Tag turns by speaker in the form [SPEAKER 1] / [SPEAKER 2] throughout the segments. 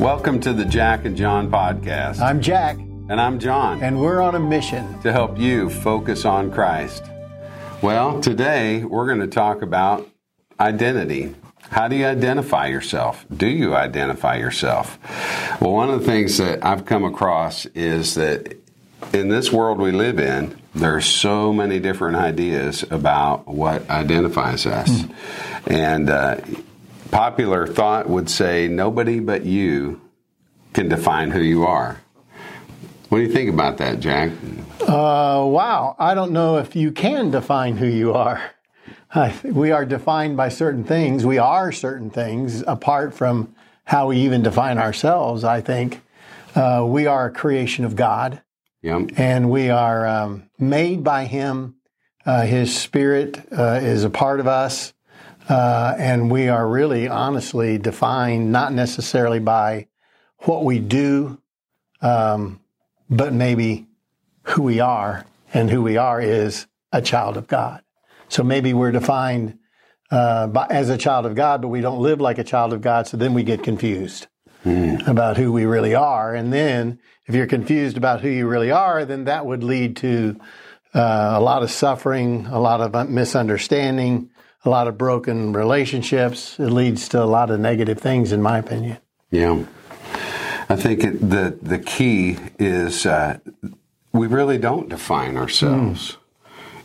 [SPEAKER 1] Welcome to the Jack and John podcast.
[SPEAKER 2] I'm Jack,
[SPEAKER 1] and I'm John,
[SPEAKER 2] and we're on a mission
[SPEAKER 1] to help you focus on Christ. Well, today we're going to talk about identity. How do you identify yourself? Do you identify yourself? Well, one of the things that I've come across is that in this world we live in, there are so many different ideas about what identifies us. Mm. And uh, popular thought would say nobody but you can define who you are. What do you think about that, Jack?
[SPEAKER 2] Uh, wow. I don't know if you can define who you are. we are defined by certain things. We are certain things apart from how we even define ourselves, I think. Uh, we are a creation of God.
[SPEAKER 1] Yep.
[SPEAKER 2] And we are um, made by Him. Uh, his Spirit uh, is a part of us. Uh, and we are really honestly defined not necessarily by what we do, um, but maybe who we are. And who we are is a child of God. So maybe we're defined uh, by, as a child of God, but we don't live like a child of God. So then we get confused mm. about who we really are. And then if you're confused about who you really are, then that would lead to uh, a lot of suffering, a lot of misunderstanding, a lot of broken relationships. It leads to a lot of negative things, in my opinion.
[SPEAKER 1] Yeah. I think it, the the key is uh, we really don't define ourselves. Mm.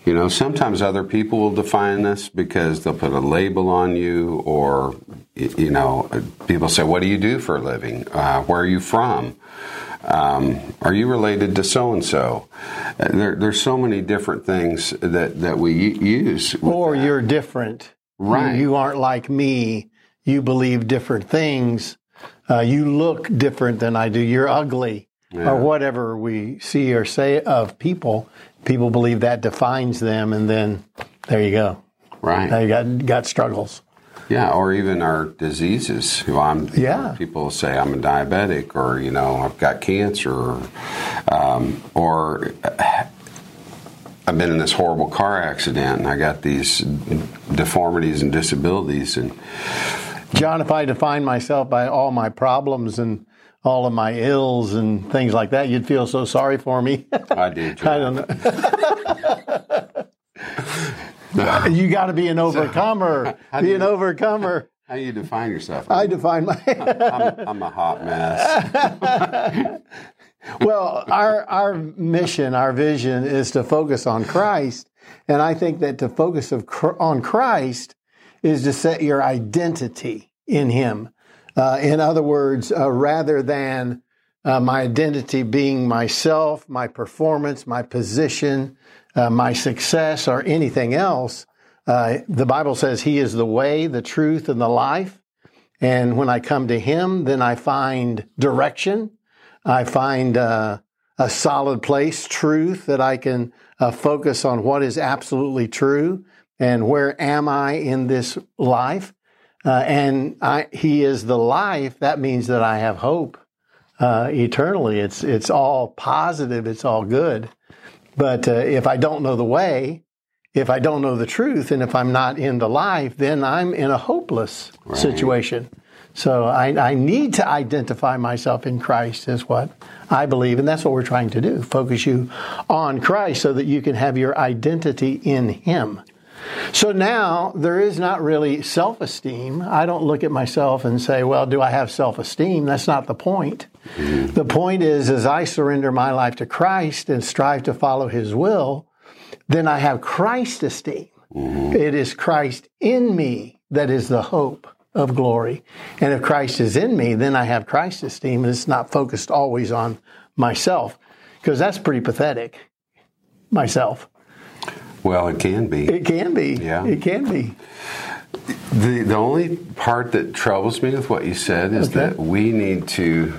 [SPEAKER 1] You know, sometimes other people will define us because they'll put a label on you, or you know, people say, "What do you do for a living? Uh, where are you from? Um, are you related to so and so?" There's so many different things that that we use.
[SPEAKER 2] Or that. you're different,
[SPEAKER 1] right?
[SPEAKER 2] You, you, aren't like me. You believe different things. Uh, you look different than I do. You're ugly, yeah. or whatever we see or say of people. People believe that defines them, and then there you go.
[SPEAKER 1] Right.
[SPEAKER 2] Now you got got struggles.
[SPEAKER 1] Yeah, or even our diseases. I'm.
[SPEAKER 2] Yeah.
[SPEAKER 1] People say I'm a diabetic, or you know, I've got cancer, or, um, or I've been in this horrible car accident, and I got these deformities and disabilities, and.
[SPEAKER 2] John, if I define myself by all my problems and all of my ills and things like that, you'd feel so sorry for me.
[SPEAKER 1] I do. John.
[SPEAKER 2] I don't know. you got to be an overcomer. So, be an you, overcomer.
[SPEAKER 1] How do you define yourself?
[SPEAKER 2] I define my.
[SPEAKER 1] I'm, I'm, a hot mess.
[SPEAKER 2] well, our our mission, our vision is to focus on Christ, and I think that to focus of, on Christ is to set your identity in Him. Uh, in other words, uh, rather than uh, my identity being myself, my performance, my position, uh, my success, or anything else. Uh, the Bible says He is the way, the truth, and the life. And when I come to Him, then I find direction. I find uh, a solid place, truth that I can uh, focus on what is absolutely true and where am I in this life. Uh, and I, He is the life. That means that I have hope uh, eternally. It's it's all positive. It's all good. But uh, if I don't know the way, if I don't know the truth, and if I'm not in the life, then I'm in a hopeless right. situation. So I, I, need to identify myself in Christ, is what I believe, and that's what we're trying to do. Focus you on Christ so that you can have your identity in Him. So now there is not really self esteem. I don't look at myself and say, well, do I have self esteem? That's not the point. Mm-hmm. The point is, as I surrender my life to Christ and strive to follow His will, then I have Christ esteem. Mm-hmm. It is Christ in me that is the hope of glory. And if Christ is in me, then I have Christ esteem, and it's not focused always on myself, because that's pretty pathetic. Myself.
[SPEAKER 1] Well, it can be.
[SPEAKER 2] It can be.
[SPEAKER 1] Yeah.
[SPEAKER 2] It can be.
[SPEAKER 1] The the only part that troubles me with what you said is okay. that we need to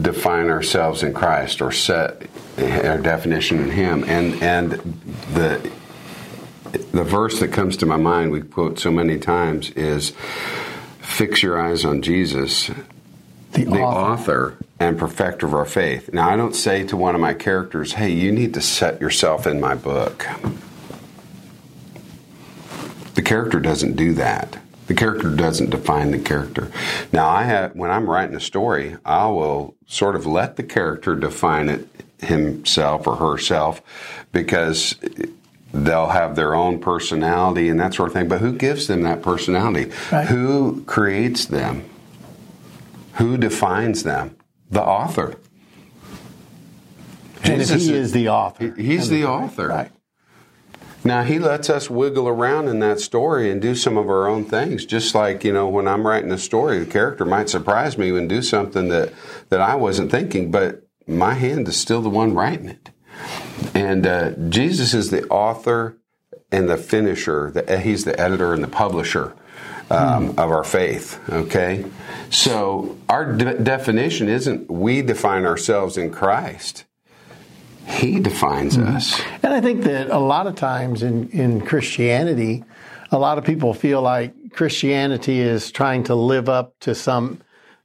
[SPEAKER 1] define ourselves in Christ or set our definition in Him, and and the the verse that comes to my mind we quote so many times is fix your eyes on Jesus
[SPEAKER 2] the,
[SPEAKER 1] the author. author. and perfecter of our faith. Now, I don't say to one of my characters, hey, you need to set yourself in my book. The character doesn't do that. The character doesn't define the character. Now, I have when I'm writing a story, I will sort of let the character define it himself or herself because they'll have their own personality and that sort of thing. But who gives them that personality?
[SPEAKER 2] Right.
[SPEAKER 1] Who creates them? Who defines them? The author.
[SPEAKER 2] And if
[SPEAKER 1] Jesus
[SPEAKER 2] he is the author.
[SPEAKER 1] He's the author.
[SPEAKER 2] Right.
[SPEAKER 1] Now he lets us wiggle around in that story and do some of our own things. Just like you know, when I'm writing a story, the character might surprise me and do something that that I wasn't thinking, but my hand is still the one writing it. And uh, Jesus is the author and the finisher. The, he's the editor and the publisher um, of our faith. Okay, so our de- definition isn't we define ourselves in Christ. He defines us.
[SPEAKER 2] And I think that a lot of times in, in Christianity, a lot of people feel like Christianity is trying to live up to some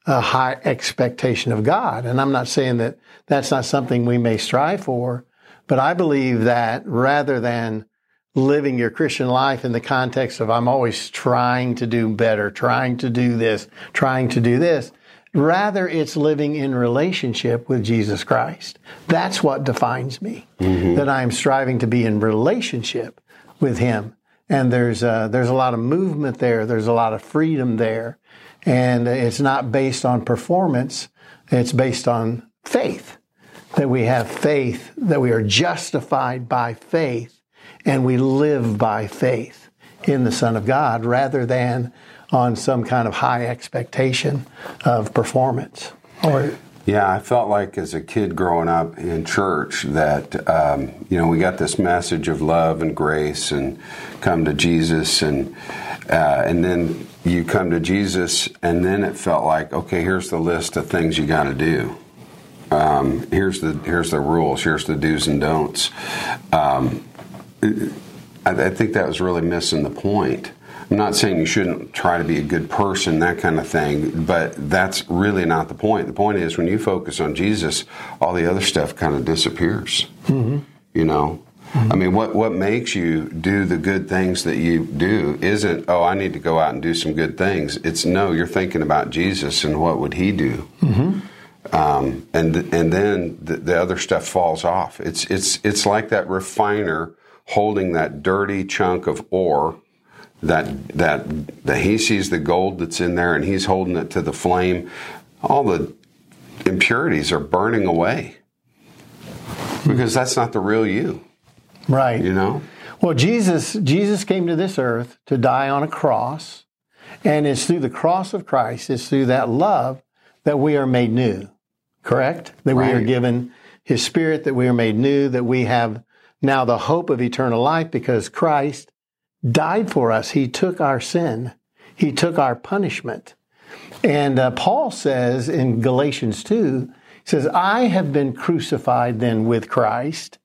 [SPEAKER 2] uh, high expectation of God. And I'm not saying that that's not something we may strive for, but I believe that rather than living your Christian life in the context of I'm always trying to do better, trying to do this, trying to do this, Rather, it's living in relationship with Jesus Christ. That's what defines me. Mm-hmm. That I'm striving to be in relationship with Him. And there's a, there's a lot of movement there. There's a lot of freedom there. And it's not based on performance. It's based on faith. That we have faith, that we are justified by faith, and we live by faith in the Son of God rather than on some kind of high expectation of performance. Or
[SPEAKER 1] Yeah, I felt like as a kid growing up in church that um, you know we got this message of love and grace and come to Jesus and uh, and then you come to Jesus and then it felt like okay here's the list of things you got to do. Um, here's the here's the rules. Here's the do's and don'ts. Um, I, I think that was really missing the point. I'm not saying you shouldn't try to be a good person, that kind of thing, but that's really not the point. The point is when you focus on Jesus, all the other stuff kind of disappears. Mm-hmm. You know, I mean, what what makes you do the good things that you do isn't oh I need to go out and do some good things. It's no, you're thinking about Jesus and what would He do. Um, and and then the, the other stuff falls off. It's it's it's like that refiner holding that dirty chunk of ore that that that he sees the gold that's in there and he's holding it to the flame. All the impurities are burning away because that's not the real you.
[SPEAKER 2] right.
[SPEAKER 1] You know.
[SPEAKER 2] Well, Jesus Jesus came to this earth to die on a cross, and it's through the cross of Christ, it's through that love that we are made new. Correct? That we are given his spirit, that we are made new, that we have now the hope of eternal life because Christ died for us. He took our sin. He took our punishment. And uh, Paul says in Galatians 2, he says, I have been crucified then with Christ,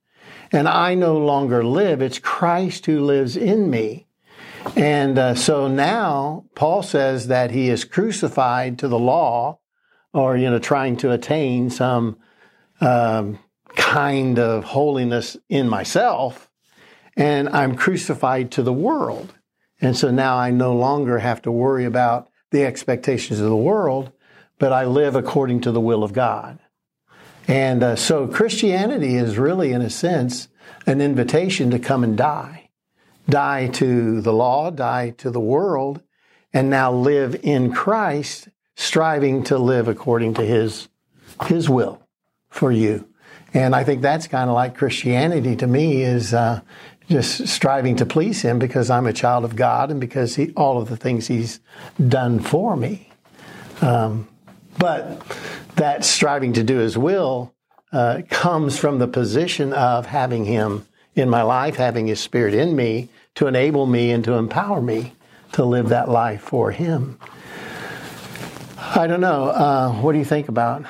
[SPEAKER 2] and I no longer live. It's Christ who lives in me. And uh, so now Paul says that he is crucified to the law, or, you know, trying to attain some um, kind of holiness in myself, and I'm crucified to the world. And so now I no longer have to worry about the expectations of the world, but I live according to the will of God. And uh, so Christianity is really, in a sense, an invitation to come and die. Die to the law, die to the world, and now live in Christ, striving to live according to His, His will for you. And I think that's kind of like Christianity to me is uh, just striving to please Him because I'm a child of God and because he, all of the things He's done for me. Um, but that striving to do His will uh, comes from the position of having Him in my life, having His Spirit in me to enable me and to empower me to live that life for Him. I don't know. Uh, what do you think about?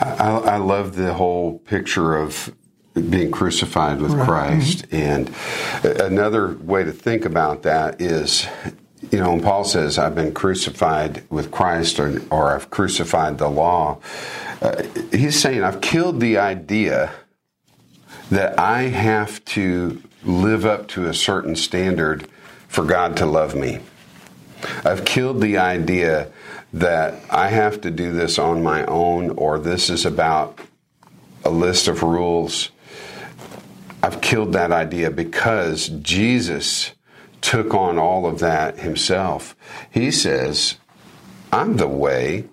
[SPEAKER 1] I, I love the whole picture of being crucified with Christ. And another way to think about that is, you know, when Paul says, I've been crucified with Christ or, or I've crucified the law, uh, he's saying, I've killed the idea that I have to live up to a certain standard for God to love me. I've killed the idea that I have to do this on my own or this is about a list of rules. I've killed that idea because Jesus took on all of that himself. He says, I'm the way,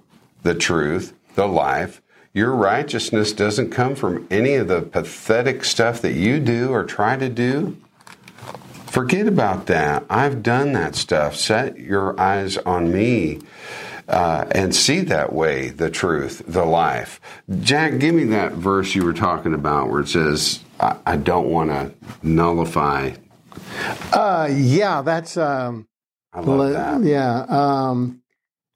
[SPEAKER 1] the truth, the life. Your righteousness doesn't come from any of the pathetic stuff that you do or try to do. Forget about that. I've done that stuff. Set your eyes on me. Uh, and see that way the truth, the life. Jack, give me that verse you were talking about where it says, I, I don't want to nullify.
[SPEAKER 2] Uh, yeah, that's. Um,
[SPEAKER 1] I love that.
[SPEAKER 2] Yeah. Um,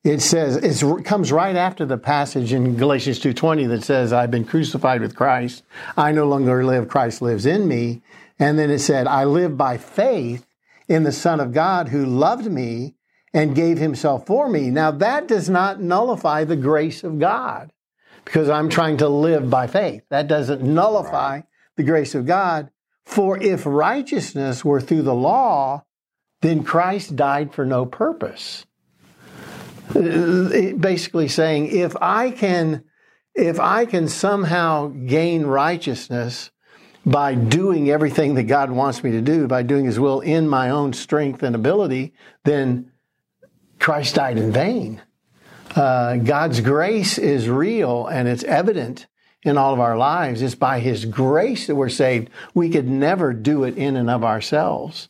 [SPEAKER 2] it says it comes right after the passage in Galatians 2:20 that says I've been crucified with Christ I no longer live Christ lives in me and then it said I live by faith in the son of God who loved me and gave himself for me. Now that does not nullify the grace of God because I'm trying to live by faith. That doesn't nullify right. the grace of God. For if righteousness were through the law then Christ died for no purpose. Uh, basically saying if I can if I can somehow gain righteousness by doing everything that God wants me to do, by doing His will in my own strength and ability, then Christ died in vain. Uh, God's grace is real and it's evident in all of our lives. It's by His grace that we're saved. We could never do it in and of ourselves.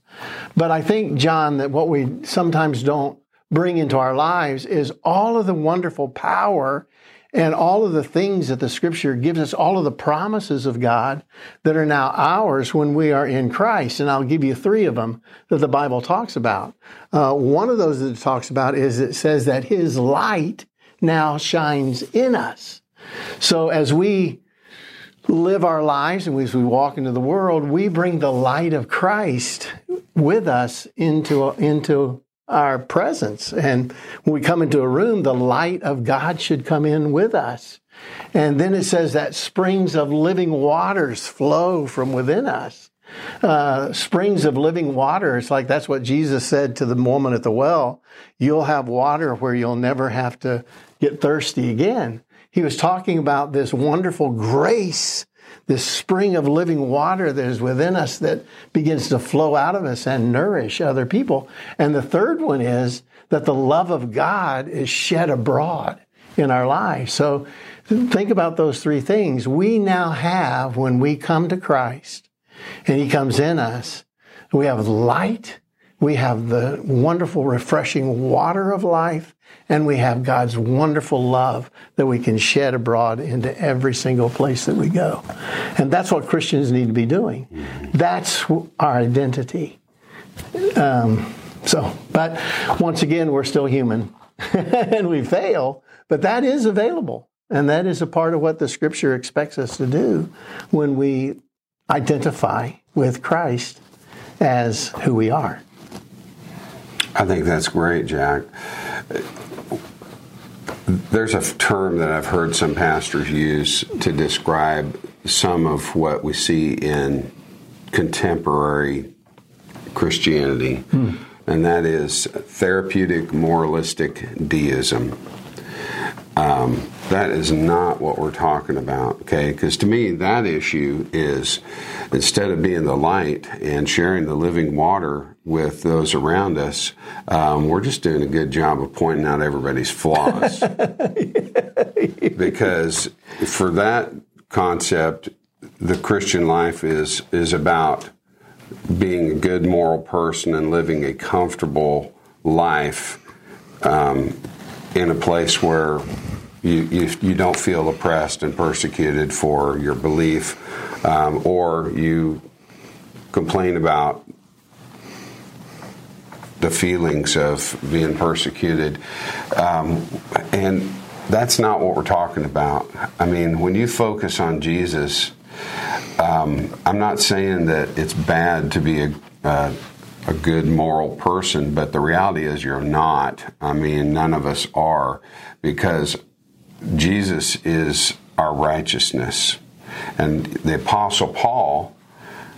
[SPEAKER 2] But I think, John, that what we sometimes don't bring into our lives is all of the wonderful power and all of the things that the scripture gives us, all of the promises of God that are now ours when we are in Christ. And I'll give you three of them that the Bible talks about. Uh, one of those that it talks about is it says that His light now shines in us. So as we live our lives and as we walk into the world, we bring the light of Christ with us into, into our presence. And when we come into a room, the light of God should come in with us. And then it says that springs of living waters flow from within us. Uh, springs of living water. It's like that's what Jesus said to the woman at the well. You'll have water where you'll never have to get thirsty again. He was talking about this wonderful grace this spring of living water that is within us that begins to flow out of us and nourish other people. And the third one is that the love of God is shed abroad in our lives. So think about those three things. We now have, when we come to Christ and He comes in us, we have light, we have the wonderful, refreshing water of life, and we have God's wonderful love that we can shed abroad into every single place that we go. And that's what Christians need to be doing. That's our identity. Um, so, but once again, we're still human and we fail, but that is available. And that is a part of what the scripture expects us to do when we identify with Christ as who we are.
[SPEAKER 1] I think that's great, Jack. There's a term that I've heard some pastors use to describe some of what we see in contemporary Christianity, hmm. and that is therapeutic moralistic deism. Um, that is not what we're talking about, okay? Because to me, that issue is instead of being the light and sharing the living water with those around us, um, we're just doing a good job of pointing out everybody's flaws. because for that concept, the Christian life is is about being a good moral person and living a comfortable life um, in a place where you, you, you, don't feel oppressed and persecuted for your belief, um, or you complain about the feelings of being persecuted. Um, and that's not what we're talking about. I mean, when you focus on Jesus, um, I'm not saying that it's bad to be a, uh, a good moral person, but the reality is you're not. I mean, none of us are because Jesus is our righteousness. And the Apostle Paul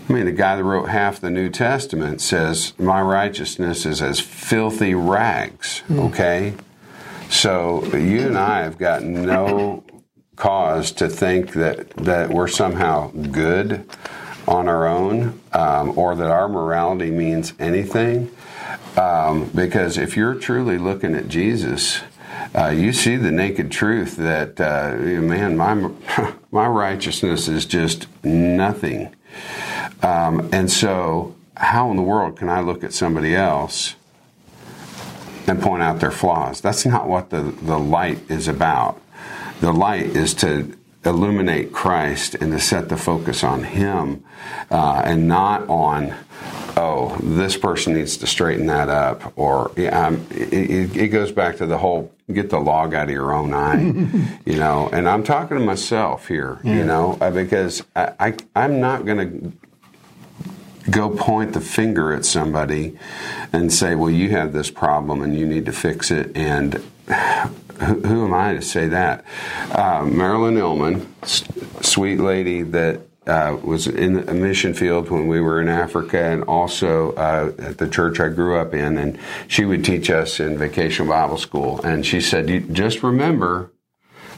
[SPEAKER 1] I mean, the guy that wrote half the New Testament says, My righteousness is as filthy rags, hmm. okay? So you and I have got no cause to think that, that we're somehow good on our own um, or that our morality means anything. Um, because if you're truly looking at Jesus, uh, you see the naked truth that, uh, man, my, my righteousness is just nothing. Um, and so, how in the world can I look at somebody else and point out their flaws? That's not what the, the light is about. The light is to illuminate Christ and to set the focus on Him uh, and not on, oh, this person needs to straighten that up. Or um, it, it, goes back to the whole get the log out of your own eye, you know. And I'm talking to myself here, yeah. you know, uh, because I, I, I'm not going to go point the finger at somebody and say, well, you have this problem and you need to fix it. And who, who am I to say that? Uh, Marilyn Illman, sweet lady that uh, was in a mission field when we were in Africa and also uh, at the church I grew up in. And she would teach us in vacation Bible school. And she said, just remember,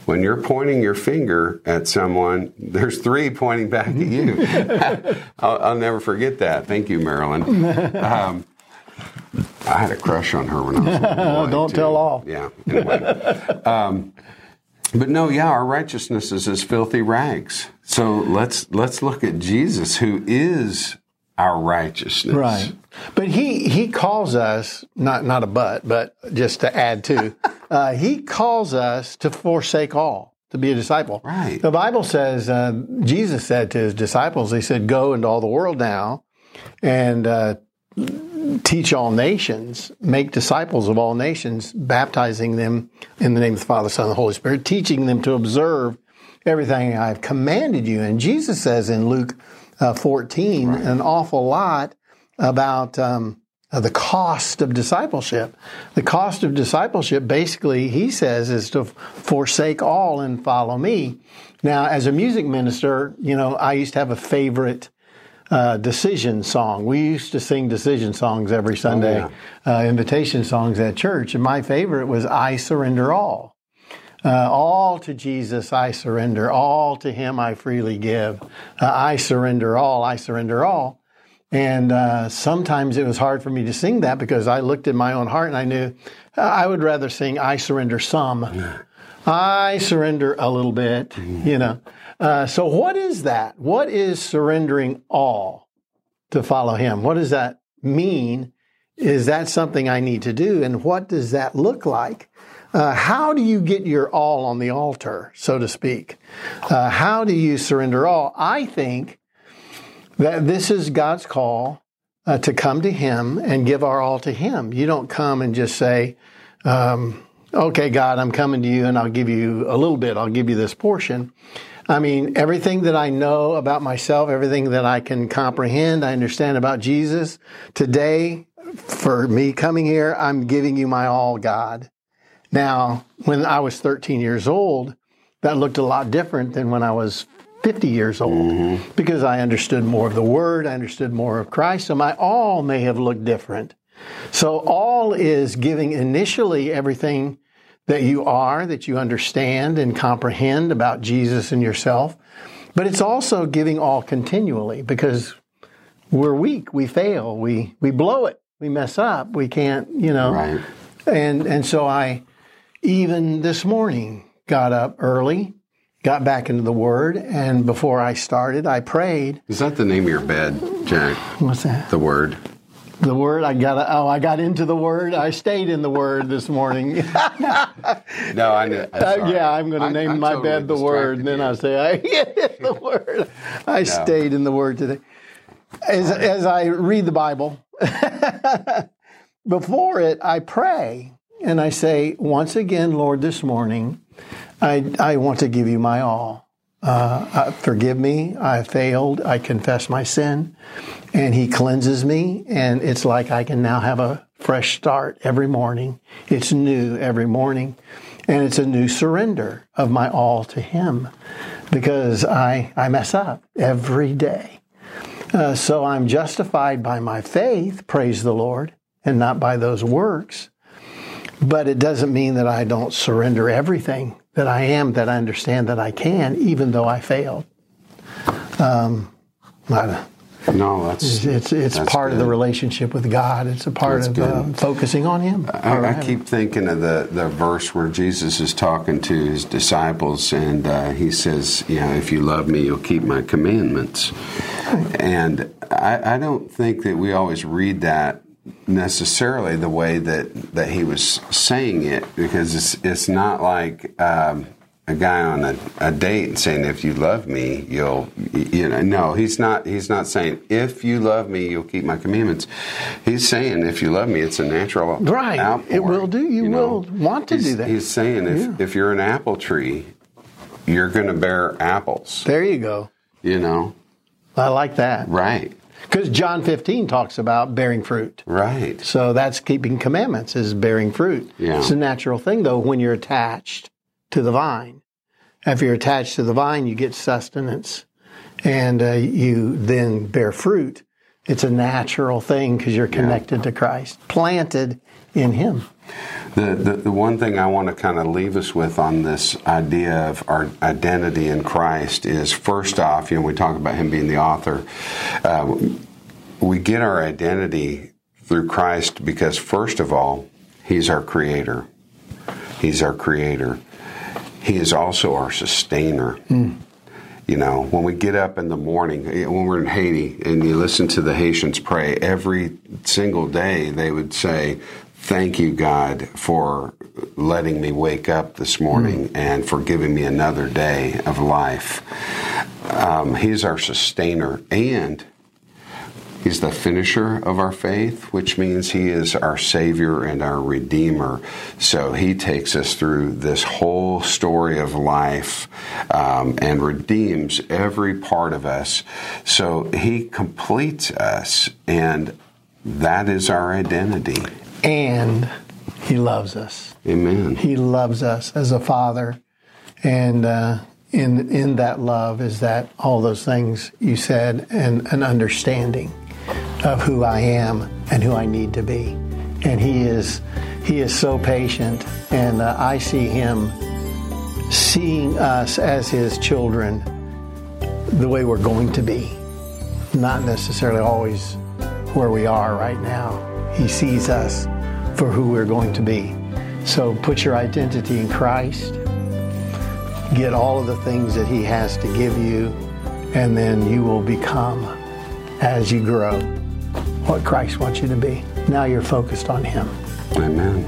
[SPEAKER 1] when you're pointing your finger at someone, there's three pointing back at you. I'll, I'll, never forget that. Thank you, Marilyn. Um, I had a crush on her when I was little
[SPEAKER 2] boy, Don't
[SPEAKER 1] too.
[SPEAKER 2] tell all.
[SPEAKER 1] Yeah. Anyway. um, but no, yeah, our righteousness is as filthy rags. So let's let's look at Jesus, who is our righteousness.
[SPEAKER 2] Right. But he he calls us not not a but, but just to add to, uh, he calls us to forsake all to be a disciple.
[SPEAKER 1] Right.
[SPEAKER 2] The Bible says uh, Jesus said to his disciples, he said, "Go into all the world now, and." Uh, teach all nations, make disciples of all nations, baptizing them in the name of the Father, Son, and the Holy Spirit, teaching them to observe everything I've commanded you. And Jesus says in Luke uh, 14 right. an awful lot about um, uh, the cost of discipleship. The cost of discipleship, basically, he says, is to forsake all and follow me. Now, as a music minister, you know, I used to have a favorite uh, decision song. We used to sing decision songs every Sunday, oh, yeah. uh, invitation songs at church. And my favorite was I Surrender All. Uh, all to Jesus I surrender, all to Him I freely give. Uh, I surrender all, I surrender all. And uh, sometimes it was hard for me to sing that because I looked in my own heart and I knew uh, I would rather sing I surrender some. I surrender a little bit, mm-hmm. you know. Uh, so, what is that? What is surrendering all to follow Him? What does that mean? Is that something I need to do? And what does that look like? Uh, how do you get your all on the altar, so to speak? Uh, how do you surrender all? I think that this is God's call uh, to come to Him and give our all to Him. You don't come and just say, um, okay, God, I'm coming to you and I'll give you a little bit, I'll give you this portion. I mean, everything that I know about myself, everything that I can comprehend, I understand about Jesus, today, for me coming here, I'm giving you my all, God. Now, when I was 13 years old, that looked a lot different than when I was 50 years old mm-hmm. because I understood more of the Word, I understood more of Christ, so my all may have looked different. So, all is giving initially everything that you are, that you understand and comprehend about Jesus and yourself, but it's also giving all continually because we're weak, we fail, we, we blow it, we mess up, we can't, you know.
[SPEAKER 1] Right.
[SPEAKER 2] And, and so I, even this morning, got up early, got back into the Word, and before I started, I prayed.
[SPEAKER 1] Is that the name of your bed, Jack?
[SPEAKER 2] What's that?
[SPEAKER 1] The Word.
[SPEAKER 2] The Word. I got. Oh, I got into the Word. I stayed in the Word this morning. no,
[SPEAKER 1] I know.
[SPEAKER 2] Uh, yeah, I'm going to name I my totally bed the Word, and then I say I hit the Word. I no. stayed in the Word today. As as I read the Bible, before it, I pray and I say, once again, Lord, this morning, I, I want to give you my all. Uh, uh, forgive me. I failed. I confess my sin. And He cleanses me. And it's like I can now have a fresh start every morning. It's new every morning. And it's a new surrender of my all to Him because I, I mess up every day. Uh, so I'm justified by my faith, praise the Lord, and not by those works. But it doesn't mean that I don't surrender everything that I am, that I understand that I can, even though I failed. Um, I,
[SPEAKER 1] no, that's
[SPEAKER 2] it's it's
[SPEAKER 1] that's
[SPEAKER 2] part of the relationship with God. It's a part
[SPEAKER 1] That's
[SPEAKER 2] of uh, focusing on Him.
[SPEAKER 1] I, I keep thinking of the, the verse where Jesus is talking to his disciples, and uh, he says, "You know, if you love me, you'll keep my commandments." And I, I don't think that we always read that necessarily the way that that he was saying it, because it's it's not like. Um, a guy on a, a date saying if you love me you'll you know no he's not he's not saying if you love me you'll keep my commandments he's saying if you love me it's a natural
[SPEAKER 2] Right. It will do. You
[SPEAKER 1] know.
[SPEAKER 2] will want to
[SPEAKER 1] He's-
[SPEAKER 2] do that.
[SPEAKER 1] he's saying if,
[SPEAKER 2] Yeah.
[SPEAKER 1] if you're an apple tree you're going to bear apples
[SPEAKER 2] There you go.
[SPEAKER 1] you know
[SPEAKER 2] I like that
[SPEAKER 1] right
[SPEAKER 2] because John 15 talks about bearing fruit.
[SPEAKER 1] right
[SPEAKER 2] So that's keeping commandments is bearing fruit.
[SPEAKER 1] Yeah.
[SPEAKER 2] It's a natural thing though when you're attached to the vine. If you're attached to the vine, you get sustenance and uh, you then bear fruit. It's a natural thing because you're connected to Christ, planted in Him.
[SPEAKER 1] The, the, the one thing I want to kind of leave us with on this idea of our identity in Christ is first off, you know, we talk about him being the author. Uh, we get our identity through Christ because, first of all, he's our creator. He's our creator. He is also our sustainer. You know, when we get up in the morning, eh, when we're in Haiti and you listen to the Haitians pray, every single day they would say, Thank you, God, for letting me wake up this morning and for giving me another day of life. Um, he's our sustainer and He's the finisher of our faith, which means He is our Savior and our Redeemer. So He takes us through this whole story of life um, and redeems every part of us. So He completes us, and that is our identity.
[SPEAKER 2] And He loves us.
[SPEAKER 1] Amen.
[SPEAKER 2] He loves us as a father, and uh, in in that love is that all those things you said, and an understanding of who I am and who I need to be. And He is He is so patient, and uh, I see Him seeing us as His children the way we're going to be, not necessarily always where we are right now. He sees us for who we're going to be. So put your identity in Christ, get all of the things that He has to give you, and then you will become, as you grow, what Christ wants you to be. Now you're focused on Him.
[SPEAKER 1] Amen.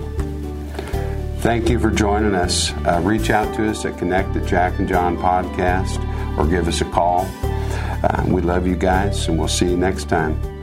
[SPEAKER 1] Thank you for joining us. Uh, reach out to us at Connect at Jack and John Podcast or give us a call. Uh, we love you guys, and we'll see you next time.